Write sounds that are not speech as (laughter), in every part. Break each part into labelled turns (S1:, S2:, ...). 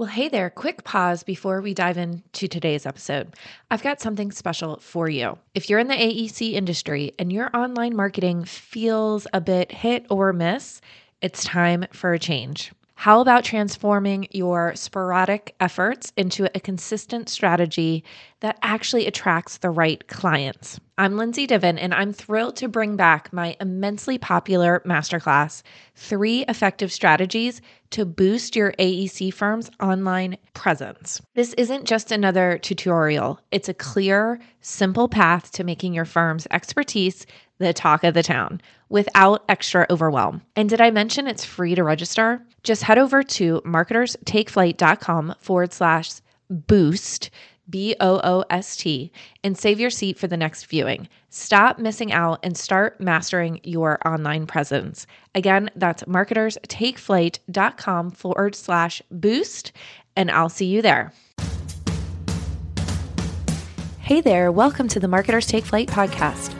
S1: Well, hey there, quick pause before we dive into today's episode. I've got something special for you. If you're in the AEC industry and your online marketing feels a bit hit or miss, it's time for a change. How about transforming your sporadic efforts into a consistent strategy that actually attracts the right clients? I'm Lindsay Diven, and I'm thrilled to bring back my immensely popular masterclass Three Effective Strategies to Boost Your AEC Firm's Online Presence. This isn't just another tutorial, it's a clear, simple path to making your firm's expertise the talk of the town without extra overwhelm. And did I mention it's free to register? Just head over to marketerstakeflight.com forward slash boost, B O O S T, and save your seat for the next viewing. Stop missing out and start mastering your online presence. Again, that's marketerstakeflight.com forward slash boost, and I'll see you there. Hey there, welcome to the Marketers Take Flight podcast.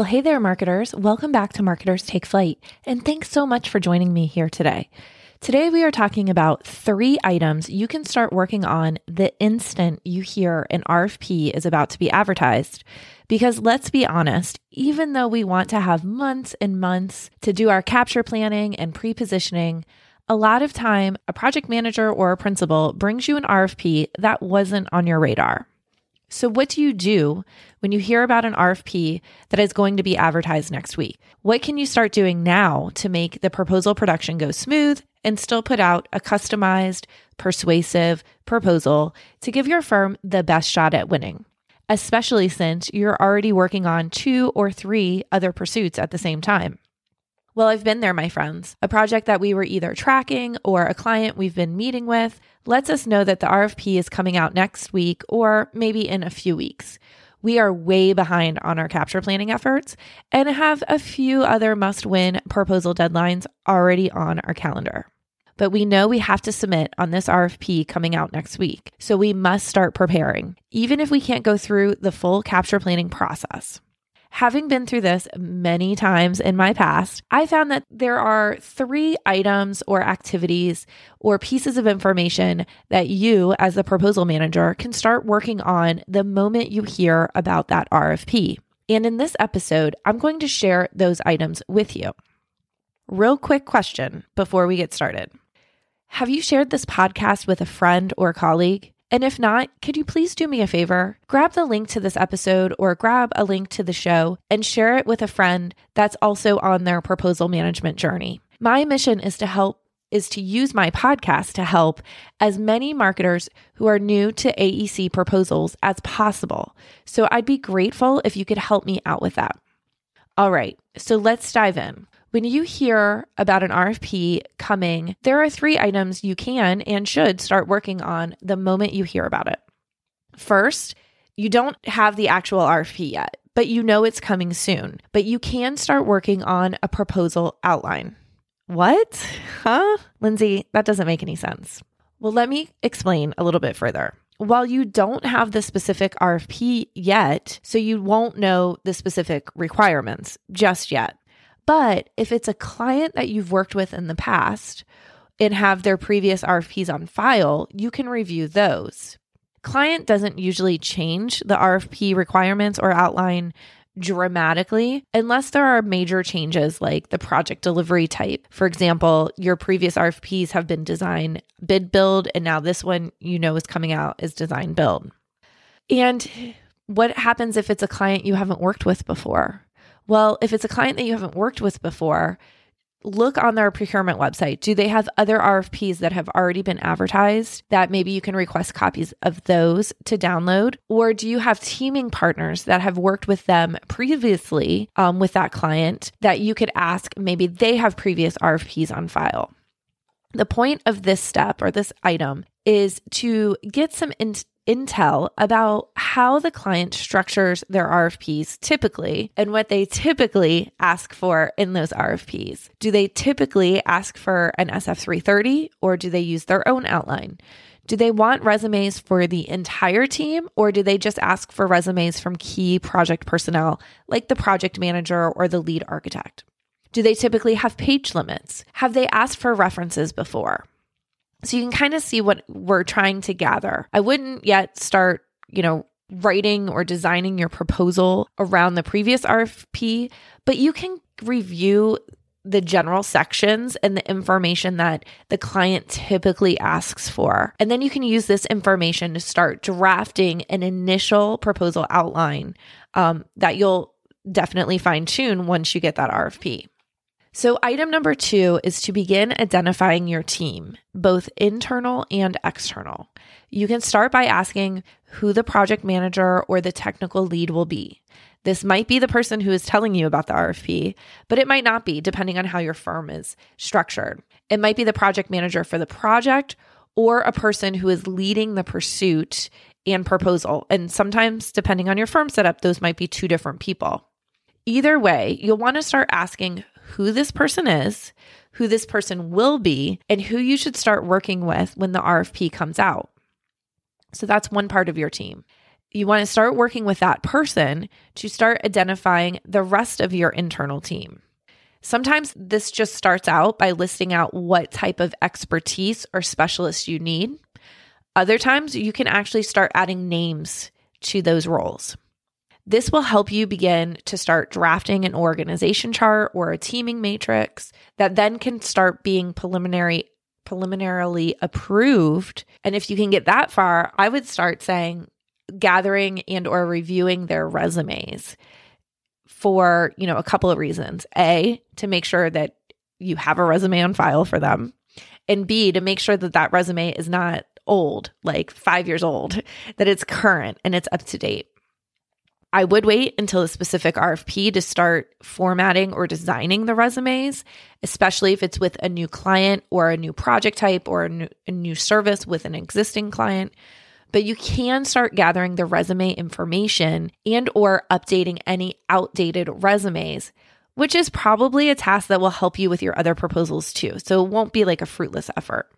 S1: Well, hey there, marketers. Welcome back to Marketers Take Flight, and thanks so much for joining me here today. Today, we are talking about three items you can start working on the instant you hear an RFP is about to be advertised. Because let's be honest, even though we want to have months and months to do our capture planning and pre positioning, a lot of time a project manager or a principal brings you an RFP that wasn't on your radar. So, what do you do when you hear about an RFP that is going to be advertised next week? What can you start doing now to make the proposal production go smooth and still put out a customized, persuasive proposal to give your firm the best shot at winning? Especially since you're already working on two or three other pursuits at the same time. Well, I've been there, my friends. A project that we were either tracking or a client we've been meeting with lets us know that the RFP is coming out next week or maybe in a few weeks. We are way behind on our capture planning efforts and have a few other must win proposal deadlines already on our calendar. But we know we have to submit on this RFP coming out next week. So we must start preparing, even if we can't go through the full capture planning process. Having been through this many times in my past, I found that there are three items or activities or pieces of information that you, as the proposal manager, can start working on the moment you hear about that RFP. And in this episode, I'm going to share those items with you. Real quick question before we get started Have you shared this podcast with a friend or colleague? And if not, could you please do me a favor? Grab the link to this episode or grab a link to the show and share it with a friend that's also on their proposal management journey. My mission is to help is to use my podcast to help as many marketers who are new to AEC proposals as possible. So I'd be grateful if you could help me out with that. All right, so let's dive in. When you hear about an RFP coming, there are three items you can and should start working on the moment you hear about it. First, you don't have the actual RFP yet, but you know it's coming soon. But you can start working on a proposal outline. What? (laughs) Huh? Lindsay, that doesn't make any sense. Well, let me explain a little bit further while you don't have the specific RFP yet, so you won't know the specific requirements just yet. But if it's a client that you've worked with in the past and have their previous RFPs on file, you can review those. Client doesn't usually change the RFP requirements or outline dramatically unless there are major changes like the project delivery type. For example, your previous RFPs have been design bid build, and now this one you know is coming out is design build. And what happens if it's a client you haven't worked with before? Well, if it's a client that you haven't worked with before, look on their procurement website. Do they have other RFPs that have already been advertised that maybe you can request copies of those to download? Or do you have teaming partners that have worked with them previously um, with that client that you could ask? Maybe they have previous RFPs on file. The point of this step or this item is to get some in- intel about how the client structures their RFPs typically and what they typically ask for in those RFPs. Do they typically ask for an SF330 or do they use their own outline? Do they want resumes for the entire team or do they just ask for resumes from key project personnel like the project manager or the lead architect? Do they typically have page limits? Have they asked for references before? So you can kind of see what we're trying to gather. I wouldn't yet start, you know, writing or designing your proposal around the previous RFP, but you can review the general sections and the information that the client typically asks for. And then you can use this information to start drafting an initial proposal outline um, that you'll definitely fine tune once you get that RFP. So, item number two is to begin identifying your team, both internal and external. You can start by asking who the project manager or the technical lead will be. This might be the person who is telling you about the RFP, but it might not be, depending on how your firm is structured. It might be the project manager for the project or a person who is leading the pursuit and proposal. And sometimes, depending on your firm setup, those might be two different people. Either way, you'll want to start asking who this person is, who this person will be, and who you should start working with when the RFP comes out. So that's one part of your team. You want to start working with that person to start identifying the rest of your internal team. Sometimes this just starts out by listing out what type of expertise or specialist you need. Other times, you can actually start adding names to those roles. This will help you begin to start drafting an organization chart or a teaming matrix that then can start being preliminary preliminarily approved. And if you can get that far, I would start saying gathering and or reviewing their resumes for, you know, a couple of reasons. A, to make sure that you have a resume on file for them. And B, to make sure that that resume is not old, like 5 years old, (laughs) that it's current and it's up to date. I would wait until a specific RFP to start formatting or designing the resumes, especially if it's with a new client or a new project type or a new, a new, service with an existing client. But you can start gathering the resume information and or updating any outdated resumes, which is probably a task that will help you with your other proposals too. So it won't be like a fruitless effort.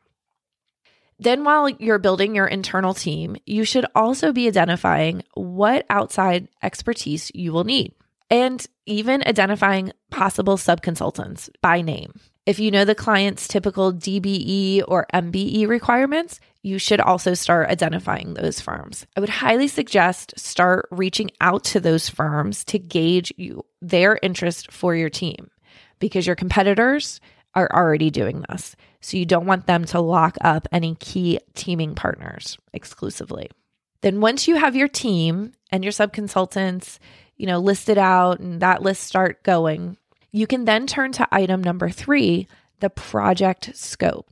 S1: Then, while you're building your internal team, you should also be identifying what outside expertise you will need and even identifying possible subconsultants by name. If you know the client's typical DBE or MBE requirements, you should also start identifying those firms. I would highly suggest start reaching out to those firms to gauge you, their interest for your team because your competitors are already doing this. So you don't want them to lock up any key teaming partners exclusively. Then once you have your team and your subconsultants, you know, listed out and that list start going, you can then turn to item number 3, the project scope.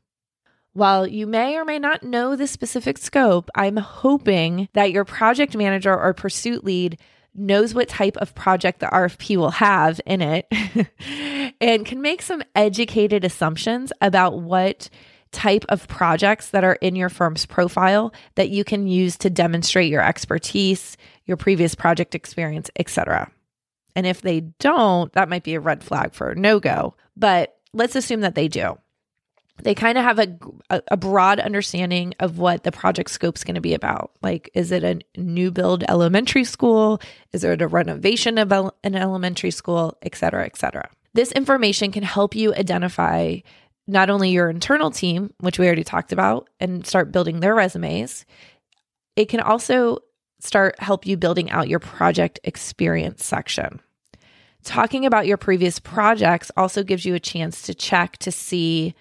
S1: While you may or may not know the specific scope, I'm hoping that your project manager or pursuit lead knows what type of project the RFP will have in it (laughs) and can make some educated assumptions about what type of projects that are in your firm's profile that you can use to demonstrate your expertise, your previous project experience, etc. And if they don't, that might be a red flag for no go, but let's assume that they do they kind of have a, a, broad understanding of what the project scope is going to be about. Like, is it a new build elementary school? Is it a renovation of an elementary school, et cetera, et cetera? This information can help you identify not only your internal team, which we already talked about, and start building their resumes. It can also start help you building out your project experience section. Talking about your previous projects also gives you a chance to check to see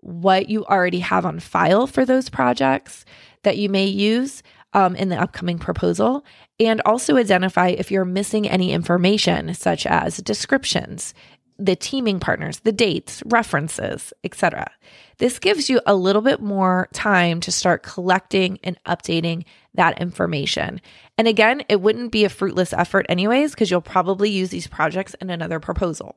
S1: what you already have on file for those projects that you may use um, in the upcoming proposal, and also identify if you're missing any information, such as descriptions, the teaming partners, the dates, references, etc. This gives you a little bit more time to start collecting and updating that information. And again, it wouldn't be a fruitless effort anyways because you'll probably use these projects in another proposal.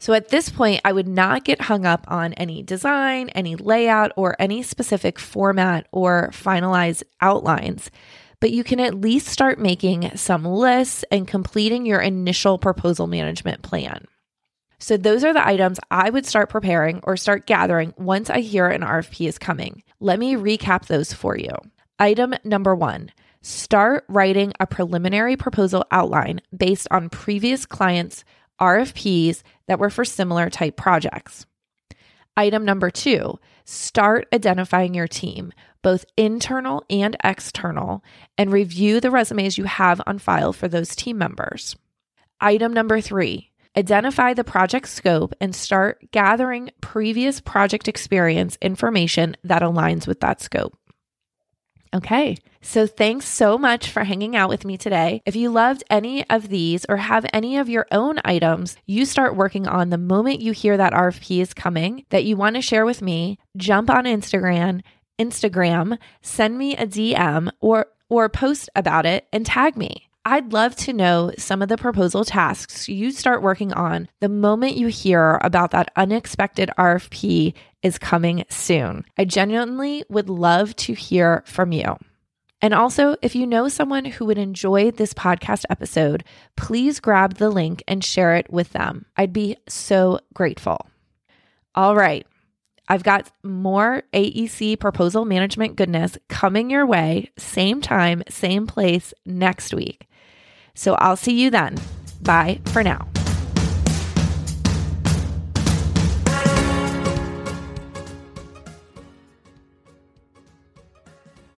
S1: So at this point, I would not get hung up on any design, any layout, or any specific format or finalized outlines. But you can at least start making some lists and completing your initial proposal management plan. So, those are the items I would start preparing or start gathering once I hear an RFP is coming. Let me recap those for you. Item number one start writing a preliminary proposal outline based on previous clients' RFPs that were for similar type projects. Item number two start identifying your team, both internal and external, and review the resumes you have on file for those team members. Item number three Identify the project scope and start gathering previous project experience information that aligns with that scope. Okay, so thanks so much for hanging out with me today. If you loved any of these or have any of your own items you start working on the moment you hear that RFP is coming that you want to share with me, jump on Instagram, Instagram, send me a DM or or post about it and tag me. I'd love to know some of the proposal tasks you start working on the moment you hear about that unexpected RFP is coming soon. I genuinely would love to hear from you. And also, if you know someone who would enjoy this podcast episode, please grab the link and share it with them. I'd be so grateful. All right. I've got more AEC proposal management goodness coming your way, same time, same place next week. So I'll see you then. Bye for now.